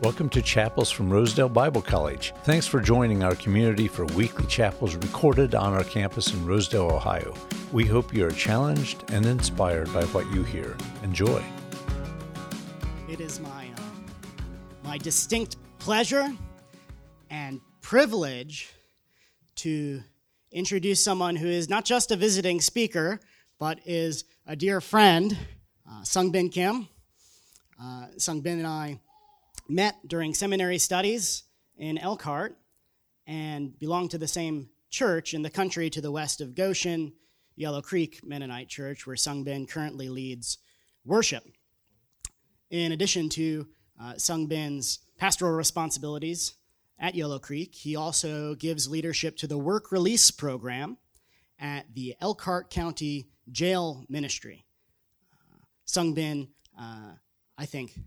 Welcome to Chapels from Rosedale Bible College. Thanks for joining our community for weekly chapels recorded on our campus in Rosedale, Ohio. We hope you are challenged and inspired by what you hear. Enjoy. It is my uh, my distinct pleasure and privilege to introduce someone who is not just a visiting speaker, but is a dear friend, uh, Sung Bin Kim. Uh, Sung Bin and I met during seminary studies in Elkhart and belong to the same church in the country to the west of Goshen, Yellow Creek Mennonite Church, where Sung Bin currently leads worship. In addition to uh, Sung Bin's pastoral responsibilities at Yellow Creek, he also gives leadership to the work release program at the Elkhart County Jail Ministry. Uh, Sung Bin, uh, I think,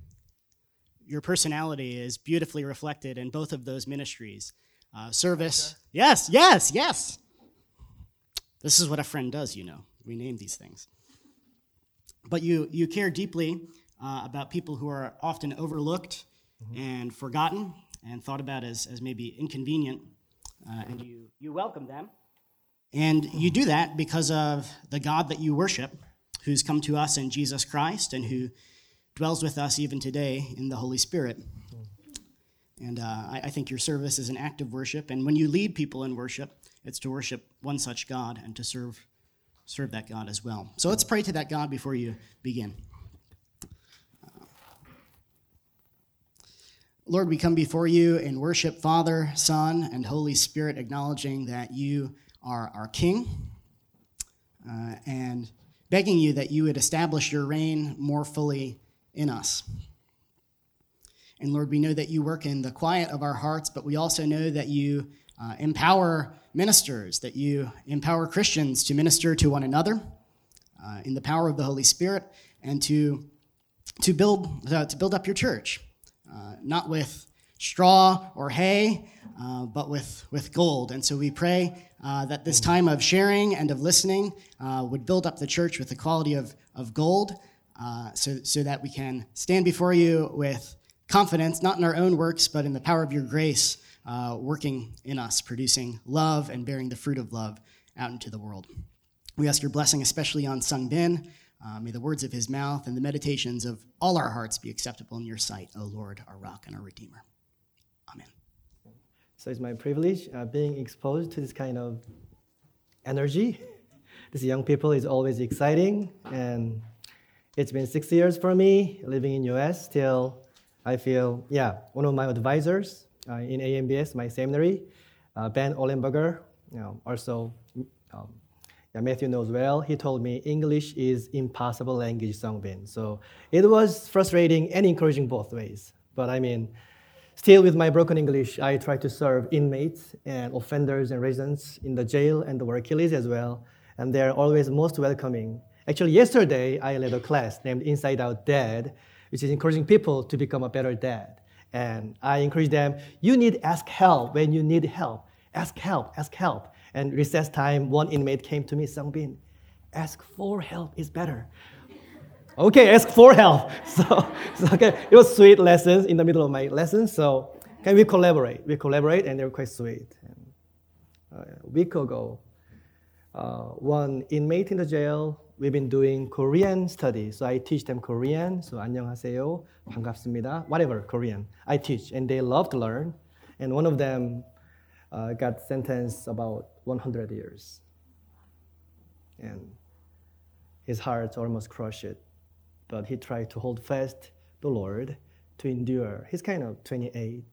your personality is beautifully reflected in both of those ministries. Uh, service, okay. yes, yes, yes. This is what a friend does, you know. We name these things. But you, you care deeply uh, about people who are often overlooked mm-hmm. and forgotten and thought about as, as maybe inconvenient, uh, and you, you welcome them. And you do that because of the God that you worship, who's come to us in Jesus Christ and who dwells with us even today in the Holy Spirit. And uh, I, I, think your service is an act of worship. And when you lead people in worship, it's to worship one such God and to serve, serve that God as well. So let's pray to that God before you begin. Lord, we come before you in worship, Father, Son, and Holy Spirit, acknowledging that you are our King uh, and begging you that you would establish your reign more fully in us. And Lord, we know that you work in the quiet of our hearts, but we also know that you uh, empower ministers, that you empower Christians to minister to one another uh, in the power of the Holy Spirit and to, to, build, uh, to build up your church, uh, not with straw or hay, uh, but with, with gold. And so we pray uh, that this time of sharing and of listening would build up the church with the quality of, of gold uh, so, so that we can stand before you with confidence, not in our own works, but in the power of your grace uh, working in us, producing love and bearing the fruit of love out into the world. We ask your blessing, especially on Sung Bin. Uh, may the words of his mouth and the meditations of all our hearts be acceptable in your sight, O Lord, our rock and our redeemer. Amen. So it's my privilege uh, being exposed to this kind of energy. This young people is always exciting and it's been six years for me living in US. till I feel, yeah, one of my advisors uh, in AMBS, my seminary, uh, Ben Ollenburger, you know, also um, yeah, Matthew knows well. He told me English is impossible language, Sung Bin. So it was frustrating and encouraging both ways. But I mean, still with my broken English, I try to serve inmates and offenders and residents in the jail and the workplace as well. And they're always most welcoming Actually, yesterday I led a class named Inside Out Dad, which is encouraging people to become a better dad. And I encourage them, you need ask help when you need help. Ask help, ask help. And recess time, one inmate came to me, Sung Bin, ask for help is better. Okay, ask for help. So, so, okay, it was sweet lessons in the middle of my lesson. So can we collaborate? We collaborate, and they were quite sweet. And, uh, a week ago, uh, one inmate in the jail we've been doing Korean study. So I teach them Korean. So 안녕하세요, 반갑습니다, whatever Korean. I teach, and they love to learn. And one of them uh, got sentenced about 100 years, and his heart almost crushed. But he tried to hold fast the Lord to endure. He's kind of 28.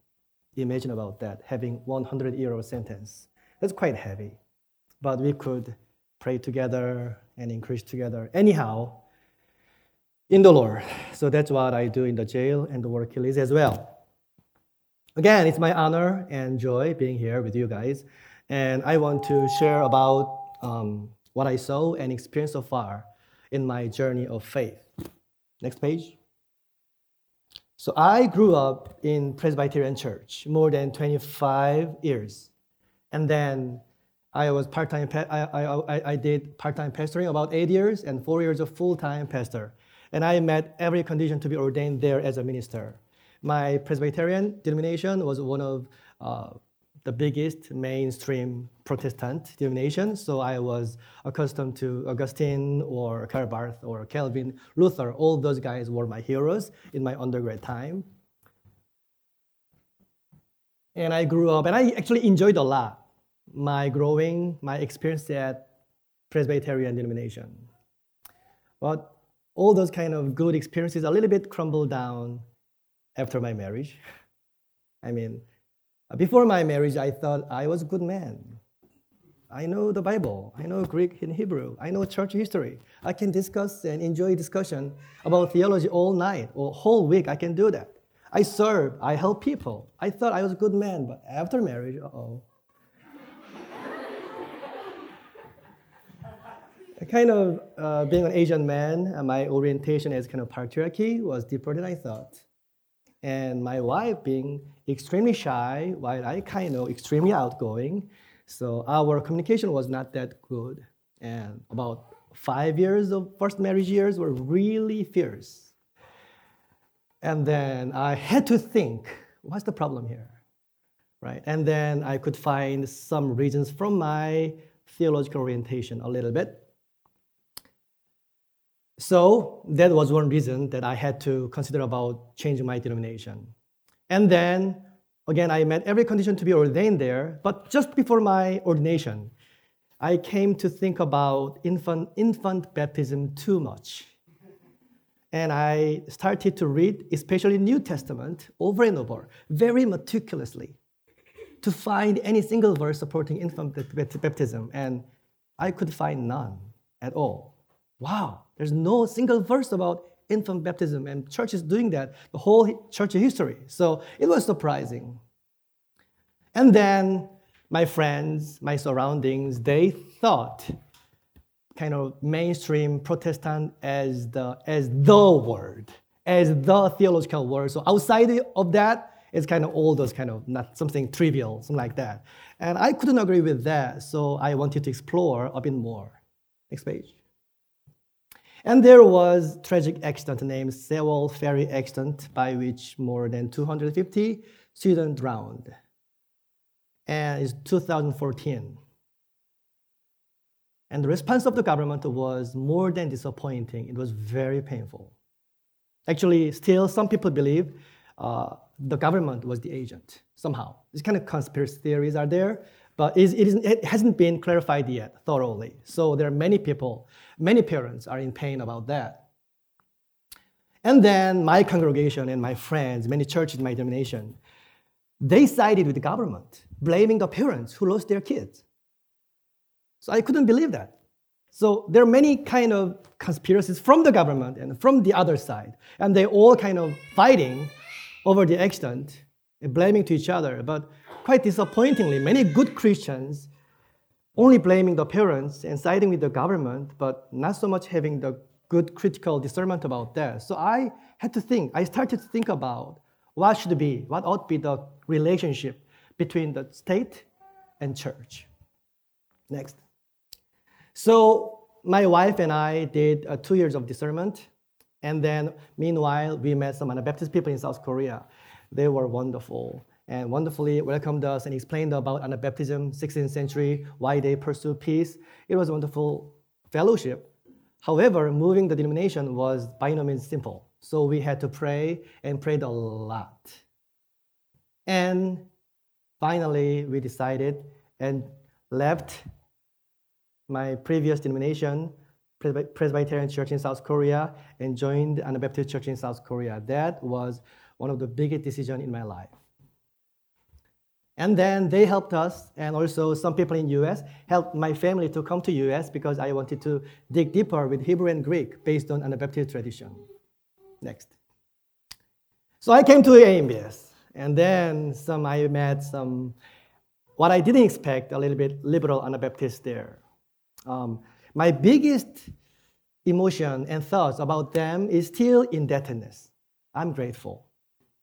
Imagine about that, having 100 year old sentence. That's quite heavy. But we could pray together, and increase together anyhow in the Lord. So that's what I do in the jail and the work release as well. Again, it's my honor and joy being here with you guys. And I want to share about um, what I saw and experienced so far in my journey of faith. Next page. So I grew up in Presbyterian church more than 25 years. And then I was part-time, I, I, I did part-time pastoring about eight years and four years of full-time pastor. And I met every condition to be ordained there as a minister. my Presbyterian denomination was one of uh, the biggest mainstream Protestant denomination. So I was accustomed to Augustine or Karl Barth or Calvin, Luther. All those guys were my heroes in my undergrad time. And I grew up, and I actually enjoyed a lot my growing, my experience at Presbyterian denomination. But all those kind of good experiences a little bit crumbled down after my marriage. I mean, before my marriage, I thought I was a good man. I know the Bible. I know Greek and Hebrew. I know church history. I can discuss and enjoy discussion about theology all night or whole week. I can do that. I serve. I help people. I thought I was a good man, but after marriage, oh. Kind of uh, being an Asian man, uh, my orientation as kind of patriarchy was deeper than I thought. And my wife being extremely shy, while I kind of extremely outgoing. So our communication was not that good. And about five years of first marriage years were really fierce. And then I had to think, what's the problem here? Right? And then I could find some reasons from my theological orientation a little bit. So that was one reason that I had to consider about changing my denomination. And then, again, I met every condition to be ordained there, but just before my ordination, I came to think about infant, infant baptism too much. And I started to read, especially New Testament, over and over, very meticulously, to find any single verse supporting infant baptism. And I could find none at all. Wow, there's no single verse about infant baptism, and church is doing that the whole church history. So it was surprising. And then my friends, my surroundings, they thought kind of mainstream Protestant as the as the word, as the theological word. So outside of that, it's kind of all those kind of not something trivial, something like that. And I couldn't agree with that, so I wanted to explore a bit more. Next page. And there was tragic accident named Sewol Ferry accident by which more than 250 students drowned. And it's 2014. And the response of the government was more than disappointing. It was very painful. Actually, still, some people believe uh, the government was the agent somehow. These kind of conspiracy theories are there, but it, it hasn't been clarified yet thoroughly. So there are many people, many parents are in pain about that. And then my congregation and my friends, many churches in my denomination, they sided with the government, blaming the parents who lost their kids. So I couldn't believe that. So there are many kind of conspiracies from the government and from the other side, and they all kind of fighting over the accident, blaming to each other. But quite disappointingly, many good Christians only blaming the parents and siding with the government, but not so much having the good critical discernment about that. So I had to think, I started to think about what should be, what ought to be the relationship between the state and church. Next. So my wife and I did uh, two years of discernment, and then meanwhile we met some Anabaptist people in South Korea. They were wonderful and wonderfully welcomed us and explained about Anabaptism, 16th century, why they pursue peace. It was a wonderful fellowship. However, moving the denomination was by no means simple. So we had to pray and prayed a lot. And finally, we decided and left my previous denomination, Presbyterian Church in South Korea, and joined Anabaptist Church in South Korea. That was one of the biggest decisions in my life. And then they helped us, and also some people in US helped my family to come to US because I wanted to dig deeper with Hebrew and Greek based on Anabaptist tradition. Next. So I came to AMBS, and then some I met some what I didn't expect a little bit liberal Anabaptists there. Um, my biggest emotion and thoughts about them is still indebtedness. I'm grateful.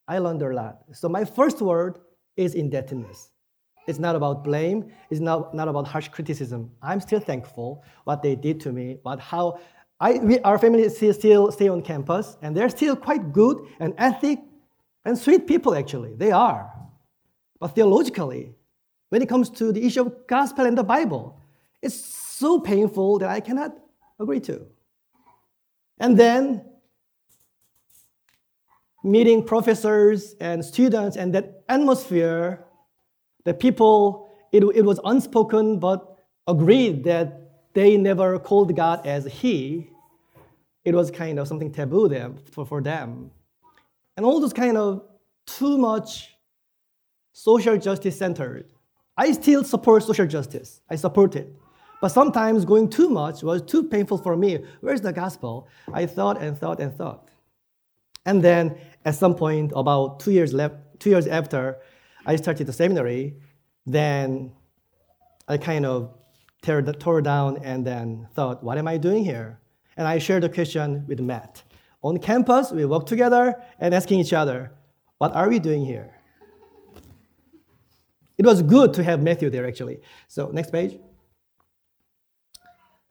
I learned a lot. So my first word is indebtedness. It's not about blame. It's not, not about harsh criticism. I'm still thankful what they did to me, but how I, we, our family still, stay on campus, and they're still quite good and ethic and sweet people, actually. They are. But theologically, when it comes to the issue of gospel and the Bible, it's so painful that I cannot agree to. And then meeting professors and students and that atmosphere, the people, it, it was unspoken but agreed that they never called God as He. It was kind of something taboo them, for, for them. And all those kind of too much social justice centered. I still support social justice. I support it. But sometimes going too much was too painful for me. Where's the gospel? I thought and thought and thought. And then at some point, about two years left, two years after I started the seminary, then I kind of tore, down and then thought, what am I doing here? And I shared the question with Matt. On campus, we worked together and asking each other, what are we doing here? It was good to have Matthew there, actually. So, next page.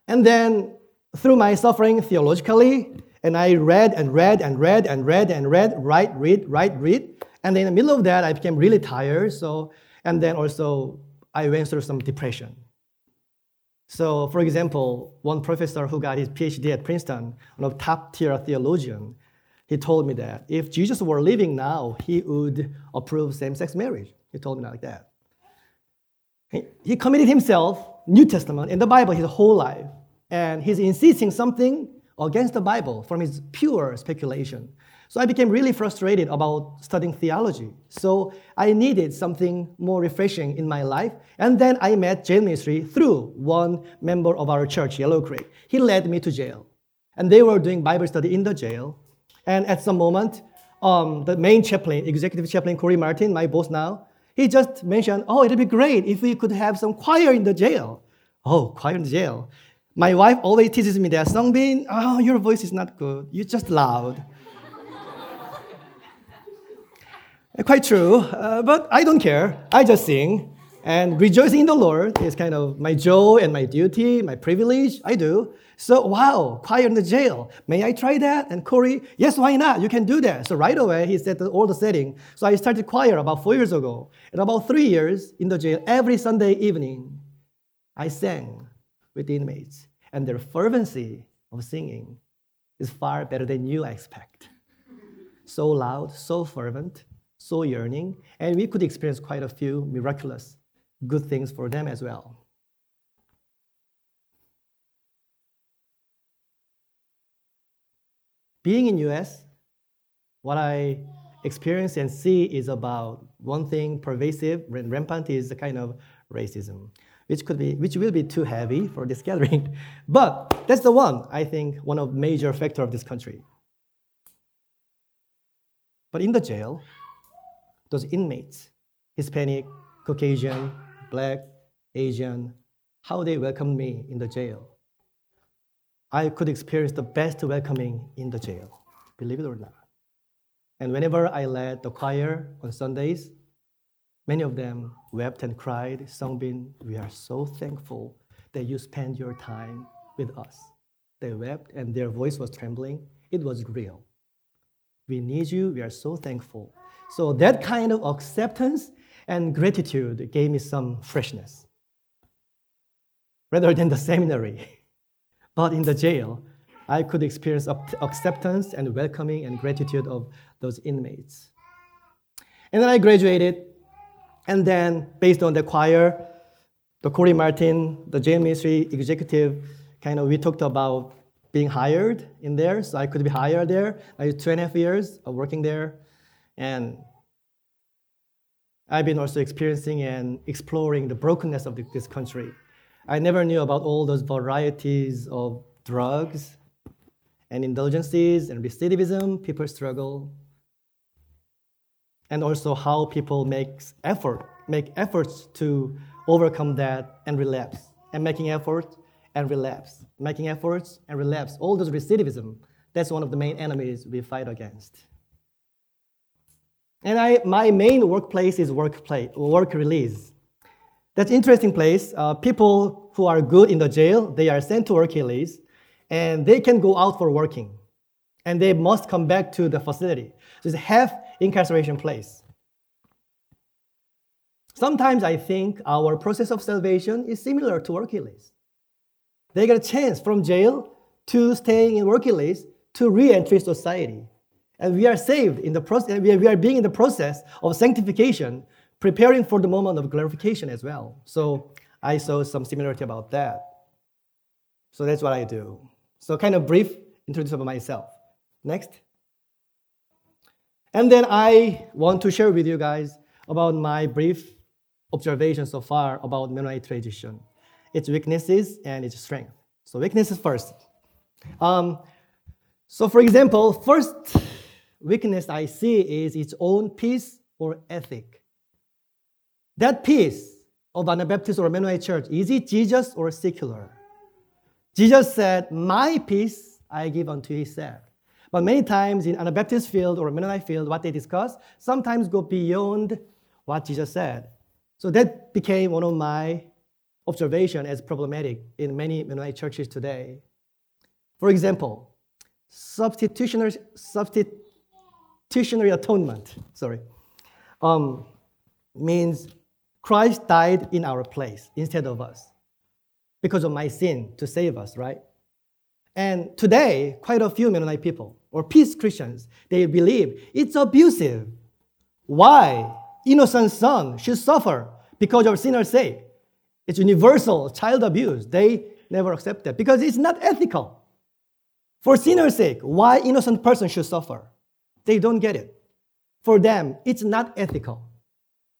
And then, through my suffering theologically, and I read and read and read and read and read, write, read, write, read. And in the middle of that, I became really tired. So, and then also, I went through some depression. So, for example, one professor who got his PhD at Princeton, one of top tier theologian, he told me that if Jesus were living now, he would approve same sex marriage. He told me like that. He committed himself, New Testament, in the Bible his whole life. And he's insisting something against the Bible from his pure speculation. So I became really frustrated about studying theology. So I needed something more refreshing in my life. And then I met jail ministry through one member of our church, Yellow Creek. He led me to jail. And they were doing Bible study in the jail. And at some moment, um, the main chaplain, executive chaplain Corey Martin, my boss now, he just mentioned, oh, it'd be great if we could have some choir in the jail. Oh, choir in the jail. My wife always teases me that, Sung Bin, oh, your voice is not good. You're just loud. Quite true, uh, but I don't care. I just sing. And rejoicing in the Lord is kind of my joy and my duty, my privilege. I do. So, wow, choir in the jail. May I try that? And Corey, yes, why not? You can do that. So, right away, he set all the setting. So, I started choir about four years ago. And about three years in the jail, every Sunday evening, I sang with the inmates. And their fervency of singing is far better than you expect. So loud, so fervent, so yearning, and we could experience quite a few miraculous good things for them as well. Being in US, what I experience and see is about one thing pervasive rampant is the kind of racism which could be which will be too heavy for this gathering. But that's the one, I think, one of major factor of this country. But in the jail, those inmates, Hispanic, Caucasian, Black, Asian, how they welcomed me in the jail. I could experience the best welcoming in the jail, believe it or not. And whenever I led the choir on Sundays, Many of them wept and cried, Sung Bin, we are so thankful that you spend your time with us. They wept and their voice was trembling. It was real. We need you. We are so thankful. So that kind of acceptance and gratitude gave me some freshness rather than the seminary. But in the jail, I could experience acceptance and welcoming and gratitude of those inmates. And then I graduated and then, based on the choir, the Corey Martin, the jail ministry executive, kind of we talked about being hired in there. So I could be hired there. I had two and a half years of working there. And I've been also experiencing and exploring the brokenness of this country. I never knew about all those varieties of drugs and indulgences and recidivism people struggle and also how people make effort, make efforts to overcome that and relapse, and making efforts and relapse, making efforts and relapse. All those recidivism, that's one of the main enemies we fight against. And I, my main workplace is workplace, work release. That's interesting place. Uh, people who are good in the jail, they are sent to work release, and they can go out for working, and they must come back to the facility. So it's half incarceration place. Sometimes I think our process of salvation is similar to Achilles. They get a chance from jail to staying in Achilles to re-entry society. And we are saved in the process, we are being in the process of sanctification, preparing for the moment of glorification as well. So I saw some similarity about that. So that's what I do. So kind of brief introduction of myself. Next. And then I want to share with you guys about my brief observation so far about Mennonite tradition, its weaknesses and its strength. So weaknesses first. Um, so for example, first weakness I see is its own peace or ethic. That peace of Anabaptist or Mennonite church, is it Jesus or secular? Jesus said, My peace I give unto he said. But many times in Anabaptist field or Mennonite field, what they discuss sometimes go beyond what Jesus said. So that became one of my observation as problematic in many Mennonite churches today. For example, substitutionary, substitutionary atonement, sorry, um, means Christ died in our place instead of us because of my sin to save us, right? And today, quite a few Mennonite people or peace Christians, they believe it's abusive. Why innocent son should suffer because of sinner's sake? It's universal child abuse. They never accept that because it's not ethical. For sinner's sake, why innocent person should suffer? They don't get it. For them, it's not ethical.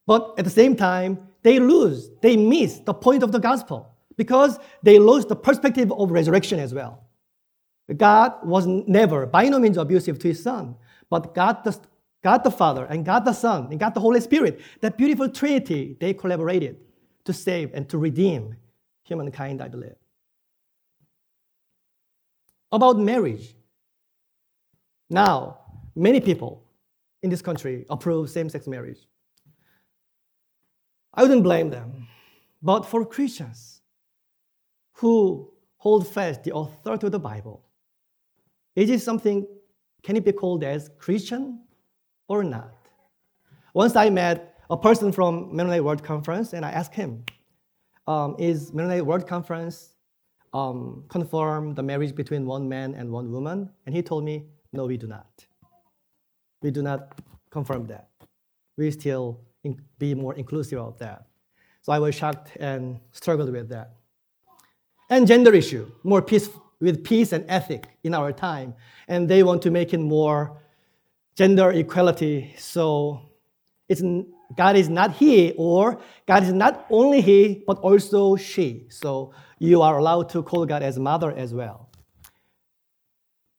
But at the same time, they lose, they miss the point of the gospel because they lose the perspective of resurrection as well. God was never, by no means, abusive to his son, but God the, God the Father and God the Son and God the Holy Spirit, that beautiful Trinity, they collaborated to save and to redeem humankind, I believe. About marriage. Now, many people in this country approve same sex marriage. I wouldn't blame them. But for Christians who hold fast the authority of the Bible, is it something, can it be called as Christian or not? Once I met a person from Mennonite World Conference and I asked him, um, is Mennonite World Conference um, confirm the marriage between one man and one woman? And he told me, no, we do not. We do not confirm that. We still in, be more inclusive of that. So I was shocked and struggled with that. And gender issue, more peace with peace and ethic in our time. And they want to make it more gender equality. So it's, God is not he, or God is not only he, but also she. So you are allowed to call God as mother as well.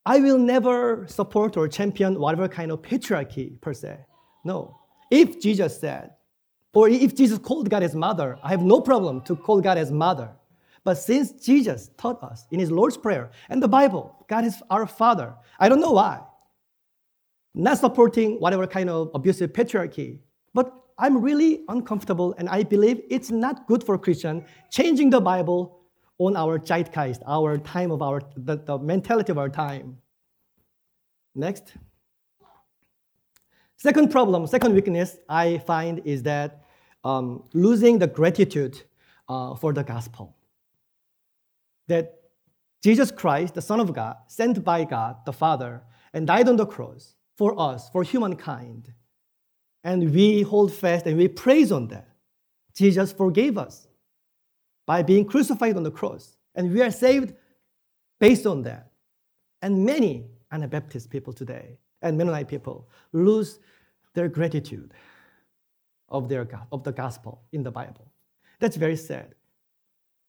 I will never support or champion whatever kind of patriarchy per se. No. If Jesus said, or if Jesus called God as mother, I have no problem to call God as mother. But since Jesus taught us in his Lord's Prayer and the Bible, God is our Father, I don't know why. Not supporting whatever kind of abusive patriarchy, but I'm really uncomfortable and I believe it's not good for Christian changing the Bible on our zeitgeist, our time of our, the, the mentality of our time. Next. Second problem, second weakness I find is that um, losing the gratitude uh, for the gospel. That Jesus Christ, the Son of God, sent by God the Father, and died on the cross for us, for humankind. And we hold fast and we praise on that. Jesus forgave us by being crucified on the cross. And we are saved based on that. And many Anabaptist people today and Mennonite people lose their gratitude of, their, of the gospel in the Bible. That's very sad.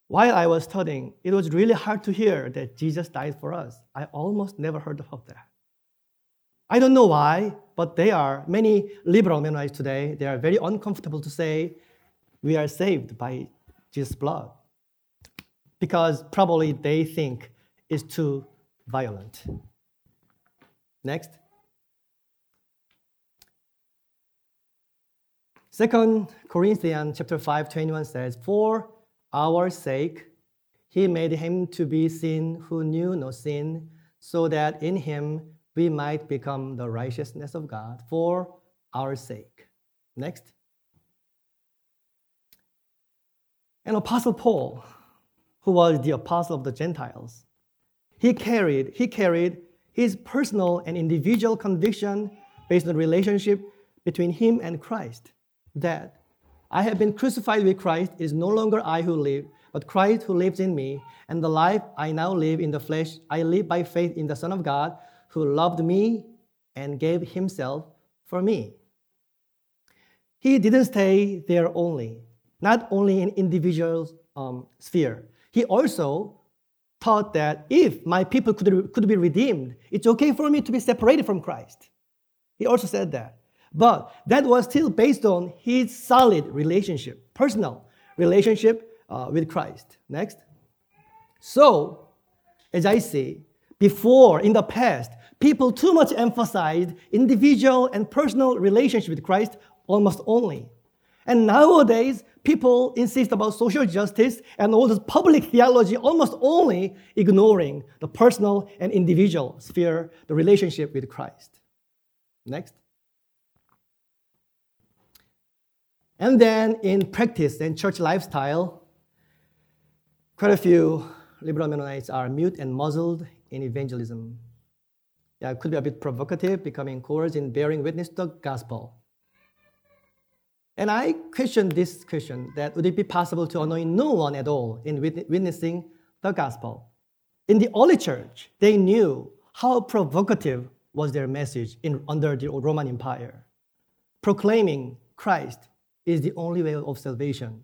While I was studying, it was really hard to hear that Jesus died for us. I almost never heard about that. I don't know why, but they are, many liberal Mennonites today, they are very uncomfortable to say we are saved by Jesus' blood because probably they think it's too violent. Next. Second Corinthians chapter 5, 21 says, For our sake he made him to be sin who knew no sin, so that in him we might become the righteousness of God. For our sake. Next. And Apostle Paul, who was the apostle of the Gentiles, he carried, he carried his personal and individual conviction based on the relationship between him and Christ that I have been crucified with Christ. It is no longer I who live, but Christ who lives in me. And the life I now live in the flesh, I live by faith in the Son of God who loved me and gave himself for me. He didn't stay there only, not only in individual um, sphere. He also taught that if my people could, could be redeemed, it's okay for me to be separated from Christ. He also said that. But that was still based on his solid relationship, personal relationship uh, with Christ. Next. So, as I say, before in the past, people too much emphasized individual and personal relationship with Christ almost only. And nowadays, people insist about social justice and all this public theology almost only ignoring the personal and individual sphere, the relationship with Christ. Next. And then in practice and church lifestyle, quite a few liberal Mennonites are mute and muzzled in evangelism. Yeah, it could be a bit provocative, becoming coerced in bearing witness to the gospel. And I question this question that would it be possible to annoy no one at all in witnessing the gospel? In the early church, they knew how provocative was their message in, under the Roman Empire, proclaiming Christ is the only way of salvation.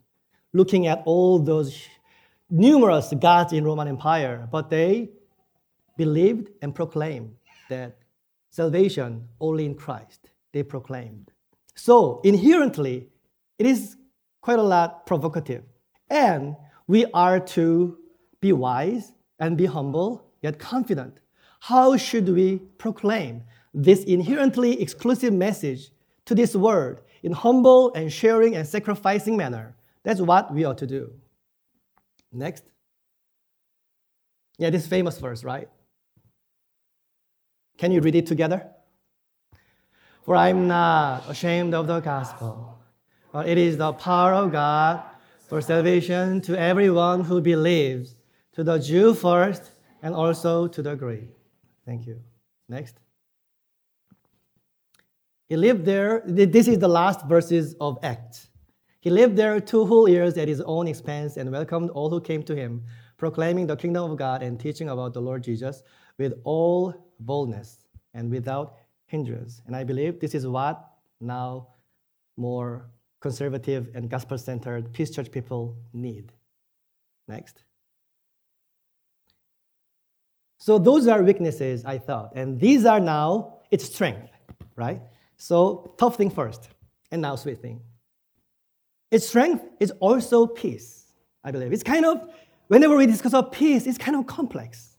Looking at all those numerous gods in Roman Empire, but they believed and proclaimed that salvation only in Christ. They proclaimed. So inherently, it is quite a lot provocative. And we are to be wise and be humble, yet confident. How should we proclaim this inherently exclusive message to this world in humble and sharing and sacrificing manner. That's what we ought to do. Next. Yeah, this famous verse, right? Can you read it together? For I'm not ashamed of the gospel, but it is the power of God for salvation to everyone who believes, to the Jew first and also to the Greek. Thank you. Next. He lived there, this is the last verses of Acts. He lived there two whole years at his own expense and welcomed all who came to him, proclaiming the kingdom of God and teaching about the Lord Jesus with all boldness and without hindrance. And I believe this is what now more conservative and gospel centered Peace Church people need. Next. So those are weaknesses, I thought. And these are now its strength, right? So, tough thing first, and now sweet thing. Its strength is also peace, I believe. It's kind of, whenever we discuss about peace, it's kind of complex.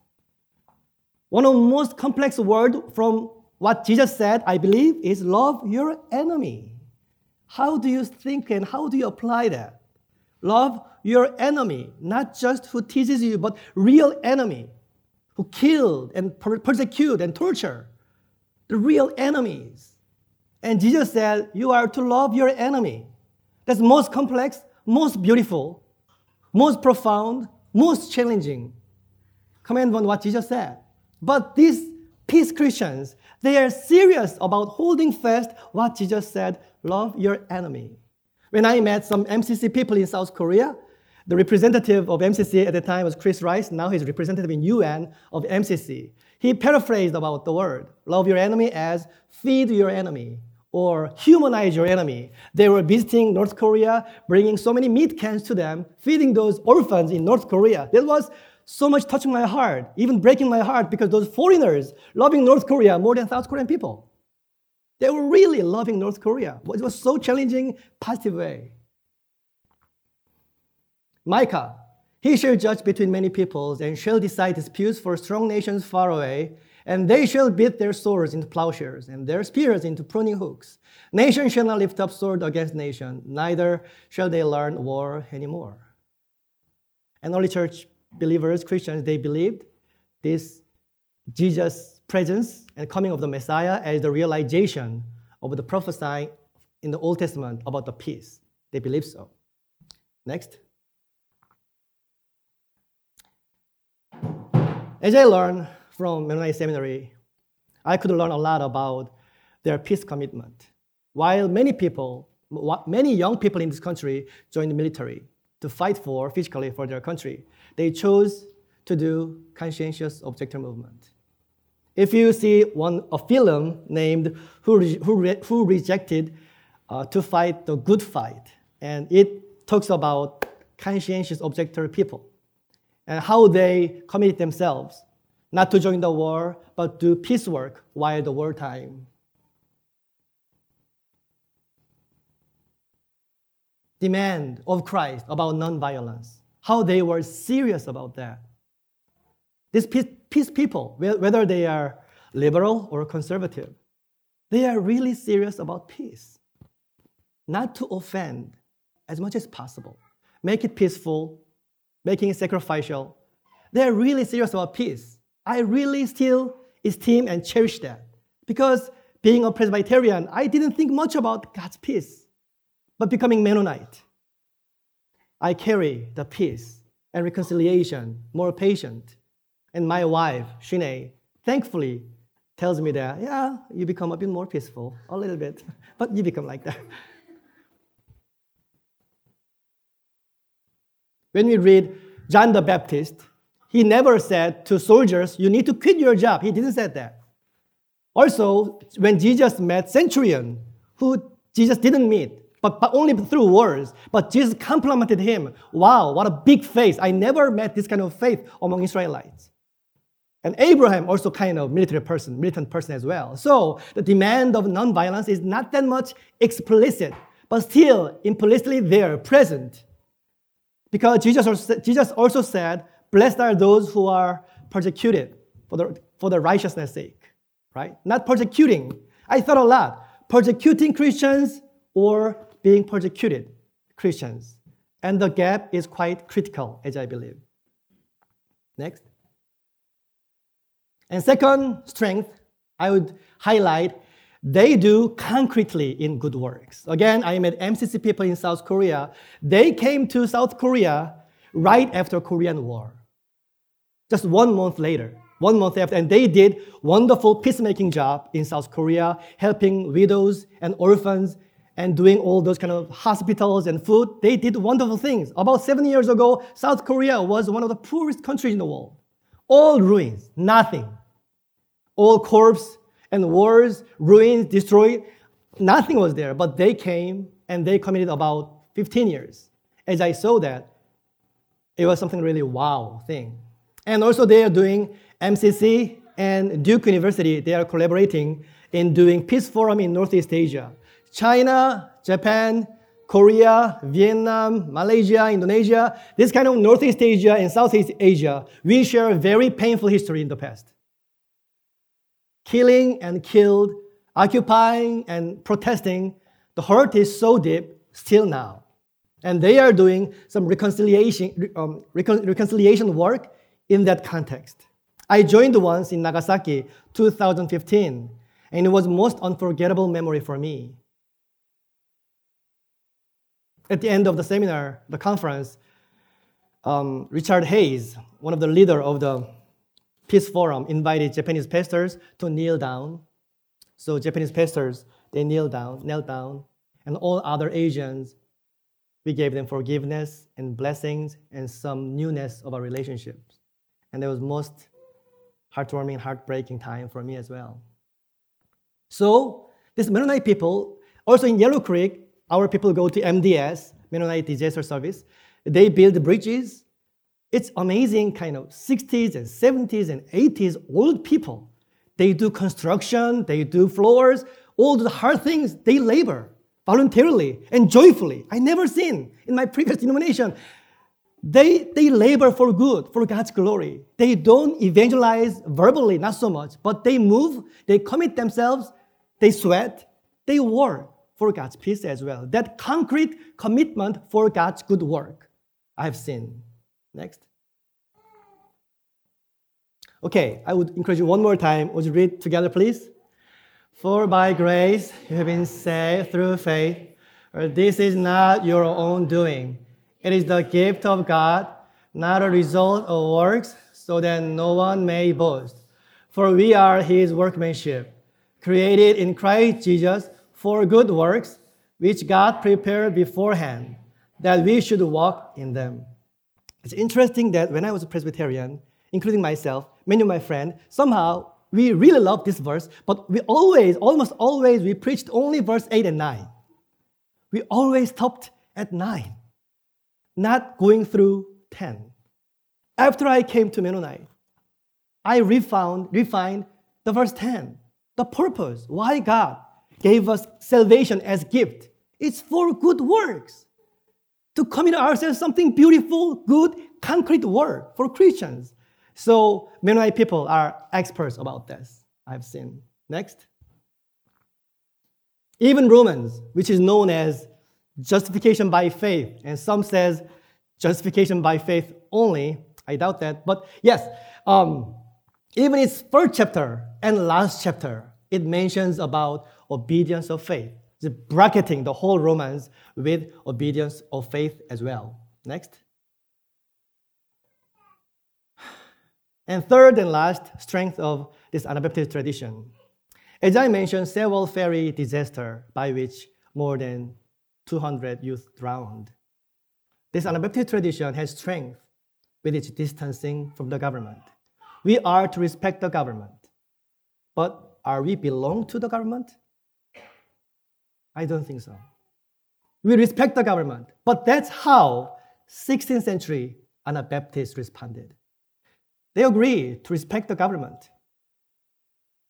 One of the most complex words from what Jesus said, I believe, is love your enemy. How do you think and how do you apply that? Love your enemy, not just who teases you, but real enemy, who killed and persecute and torture. The real enemies. And Jesus said, You are to love your enemy. That's most complex, most beautiful, most profound, most challenging commandment what Jesus said. But these peace Christians, they are serious about holding fast what Jesus said, love your enemy. When I met some MCC people in South Korea, the representative of MCC at the time was Chris Rice. Now he's representative in UN of MCC. He paraphrased about the word, love your enemy as feed your enemy or humanize your enemy. They were visiting North Korea, bringing so many meat cans to them, feeding those orphans in North Korea. That was so much touching my heart, even breaking my heart because those foreigners loving North Korea more than South Korean people. They were really loving North Korea. It was so challenging, positive way. Micah, he shall judge between many peoples and shall decide disputes for strong nations far away. And they shall beat their swords into plowshares, and their spears into pruning hooks. Nation shall not lift up sword against nation, neither shall they learn war anymore. And early church believers, Christians, they believed this Jesus' presence and coming of the Messiah as the realization of the prophesying in the Old Testament about the peace. They believe so. Next. As I learned from Mennonite Seminary, I could learn a lot about their peace commitment. While many people, many young people in this country joined the military to fight for physically for their country, they chose to do conscientious objector movement. If you see one a film named "Who, Re- Who, Re- Who Rejected uh, to Fight the Good Fight," and it talks about conscientious objector people and how they committed themselves not to join the war, but do peace work while the wartime. Demand of Christ about nonviolence, how they were serious about that. These peace, peace people, whether they are liberal or conservative, they are really serious about peace. Not to offend as much as possible, make it peaceful, making it sacrificial. They're really serious about peace. I really still esteem and cherish that. Because being a Presbyterian, I didn't think much about God's peace. But becoming Mennonite, I carry the peace and reconciliation, more patient. And my wife, Shine, thankfully tells me that, yeah, you become a bit more peaceful, a little bit, but you become like that. When we read John the Baptist, he never said to soldiers, you need to quit your job. He didn't say that. Also, when Jesus met centurion, who Jesus didn't meet, but, but only through words, but Jesus complimented him. Wow, what a big faith. I never met this kind of faith among Israelites. And Abraham also kind of military person, militant person as well. So the demand of nonviolence is not that much explicit, but still implicitly there, present. Because Jesus also, Jesus also said, Blessed are those who are persecuted for the, for the righteousness' sake, right? Not persecuting. I thought a lot. Persecuting Christians or being persecuted Christians. And the gap is quite critical, as I believe. Next. And second strength, I would highlight they do concretely in good works. Again, I met MCC people in South Korea. They came to South Korea right after Korean War just one month later, one month after, and they did wonderful peacemaking job in South Korea, helping widows and orphans and doing all those kind of hospitals and food. They did wonderful things. About seven years ago, South Korea was one of the poorest countries in the world. All ruins, nothing. All corpse and wars, ruins, destroyed. Nothing was there, but they came and they committed about 15 years. As I saw that, it was something really wow thing. And also they are doing MCC and Duke University, they are collaborating in doing peace forum in Northeast Asia. China, Japan, Korea, Vietnam, Malaysia, Indonesia, this kind of Northeast Asia and Southeast Asia, we share a very painful history in the past. Killing and killed, occupying and protesting, the hurt is so deep still now. And they are doing some reconciliation, um, recon- reconciliation work in that context. I joined once in Nagasaki 2015, and it was most unforgettable memory for me. At the end of the seminar, the conference, um, Richard Hays, one of the leader of the Peace Forum, invited Japanese pastors to kneel down. So Japanese pastors, they kneel down, knelt down, and all other Asians, we gave them forgiveness and blessings and some newness of our relationships and it was most heartwarming, and heartbreaking time for me as well. So, these Mennonite people, also in Yellow Creek, our people go to MDS, Mennonite Disaster Service. They build bridges. It's amazing, kind of 60s and 70s and 80s old people. They do construction, they do floors, all the hard things, they labor voluntarily and joyfully. I never seen in my previous denomination they, they labor for good, for God's glory. They don't evangelize verbally, not so much, but they move, they commit themselves, they sweat, they work for God's peace as well. That concrete commitment for God's good work I've seen. Next. Okay, I would encourage you one more time. Would you read together, please? For by grace you have been saved through faith. This is not your own doing. It is the gift of God, not a result of works, so that no one may boast. For we are his workmanship, created in Christ Jesus for good works, which God prepared beforehand, that we should walk in them. It's interesting that when I was a Presbyterian, including myself, many of my friends, somehow we really love this verse, but we always, almost always, we preached only verse 8 and 9. We always stopped at 9, not going through 10. After I came to Mennonite, I refound, refined the verse 10, the purpose, why God gave us salvation as gift. It's for good works. To commit ourselves something beautiful, good, concrete work for Christians. So Mennonite people are experts about this. I've seen. Next. Even Romans, which is known as justification by faith, and some says justification by faith only. I doubt that, but yes, um, even its first chapter and last chapter, it mentions about obedience of faith. It's bracketing the whole Romans with obedience of faith as well. Next. And third and last, strength of this Anabaptist tradition. As I mentioned, Sewol ferry disaster by which more than 200 youth drowned. This Anabaptist tradition has strength with its distancing from the government. We are to respect the government, but are we belong to the government? I don't think so. We respect the government, but that's how 16th century Anabaptists responded. They agreed to respect the government,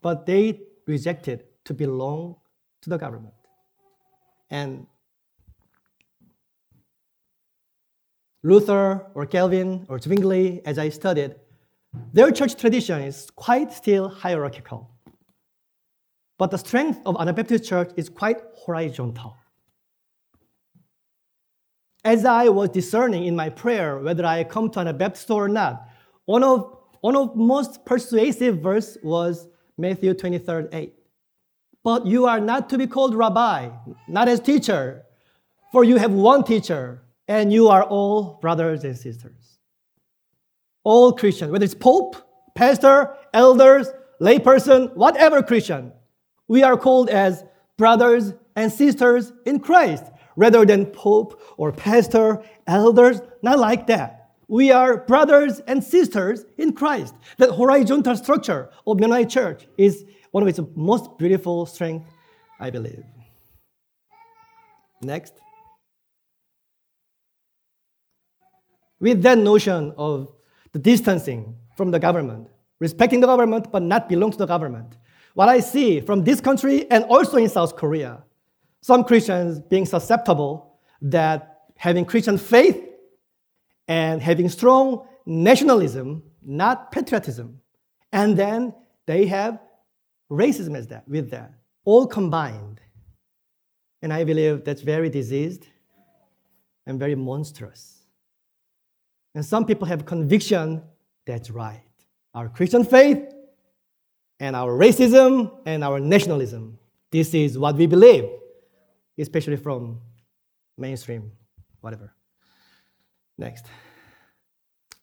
but they rejected to belong to the government. And Luther or Calvin or Zwingli, as I studied, their church tradition is quite still hierarchical. But the strength of Anabaptist church is quite horizontal. As I was discerning in my prayer whether I come to Anabaptist or not, one of, one of most persuasive verse was Matthew 23, 8. But you are not to be called rabbi, not as teacher, for you have one teacher, and you are all brothers and sisters. All Christians, whether it's pope, pastor, elders, layperson, whatever Christian, we are called as brothers and sisters in Christ rather than pope or pastor, elders, not like that. We are brothers and sisters in Christ. That horizontal structure of Mennonite Church is one of its most beautiful strengths, I believe. Next. With that notion of the distancing from the government, respecting the government but not belong to the government, what I see from this country and also in South Korea, some Christians being susceptible that having Christian faith and having strong nationalism, not patriotism. And then they have racism as that, with that, all combined. And I believe that's very diseased and very monstrous. And some people have conviction that's right. Our Christian faith and our racism and our nationalism. This is what we believe, especially from mainstream, whatever. Next.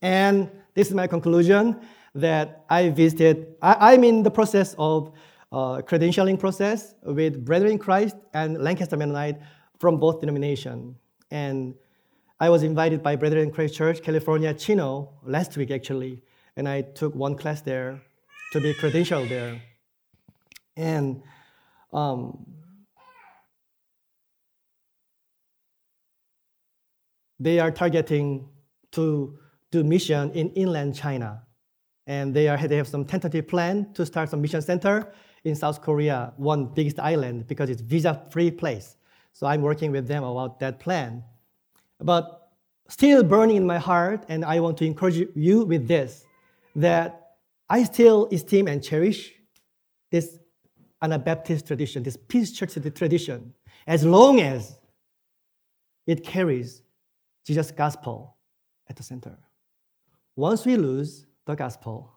And this is my conclusion that I visited, I, am in the process of uh, credentialing process with Brethren in Christ and Lancaster Mennonite from both denomination. And I was invited by Brethren Christ Church, California, Chino, last week actually, and I took one class there to be credentialed there. And um, they are targeting to do mission in inland China. And they, are, they have some tentative plan to start some mission center in South Korea, one biggest island, because it's visa-free place. So I'm working with them about that plan. But still burning in my heart, and I want to encourage you with this, that I still esteem and cherish this Anabaptist tradition, this peace church tradition, as long as it carries Jesus' gospel at the center. Once we lose the gospel,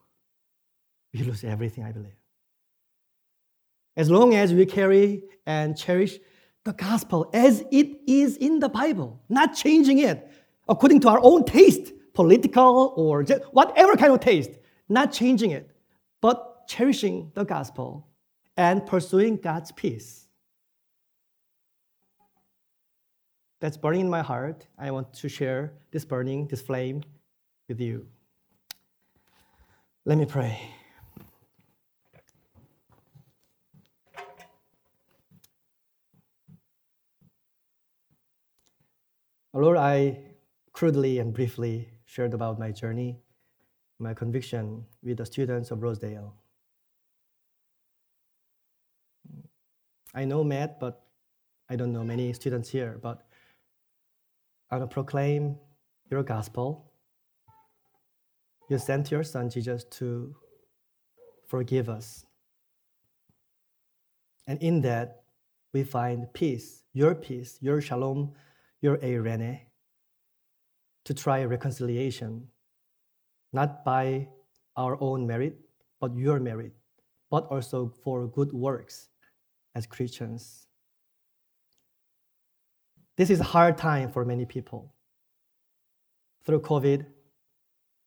we lose everything, I believe. as long as we carry and cherish the gospel as it is in the Bible, not changing it according to our own taste, political or whatever kind of taste, not changing it, but cherishing the gospel and pursuing God's peace. That's burning in my heart. I want to share this burning, this flame with you. Let me pray. Lord, I crudely and briefly shared about my journey, my conviction with the students of Rosedale. I know Matt, but I don't know many students here, but I want to proclaim your gospel. You sent your son Jesus to forgive us. And in that, we find peace, your peace, your shalom your eirene, to try reconciliation, not by our own merit, but your merit, but also for good works as Christians. This is a hard time for many people. Through COVID,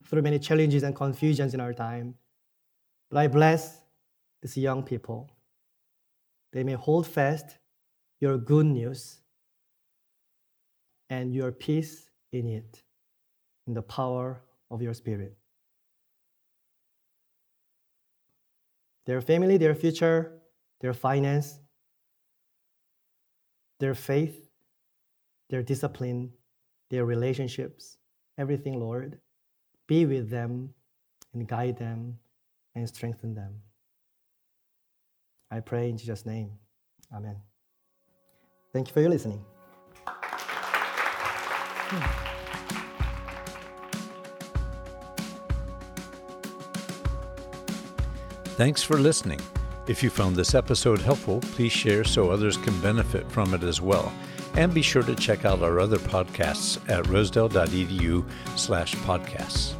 through many challenges and confusions in our time, but I bless these young people. They may hold fast your good news and your peace in it, in the power of your spirit. Their family, their future, their finance, their faith, their discipline, their relationships, everything, Lord, be with them and guide them and strengthen them. I pray in Jesus' name. Amen. Thank you for your listening. Hmm. Thanks for listening. If you found this episode helpful, please share so others can benefit from it as well. And be sure to check out our other podcasts at rosedale.edu slash podcasts.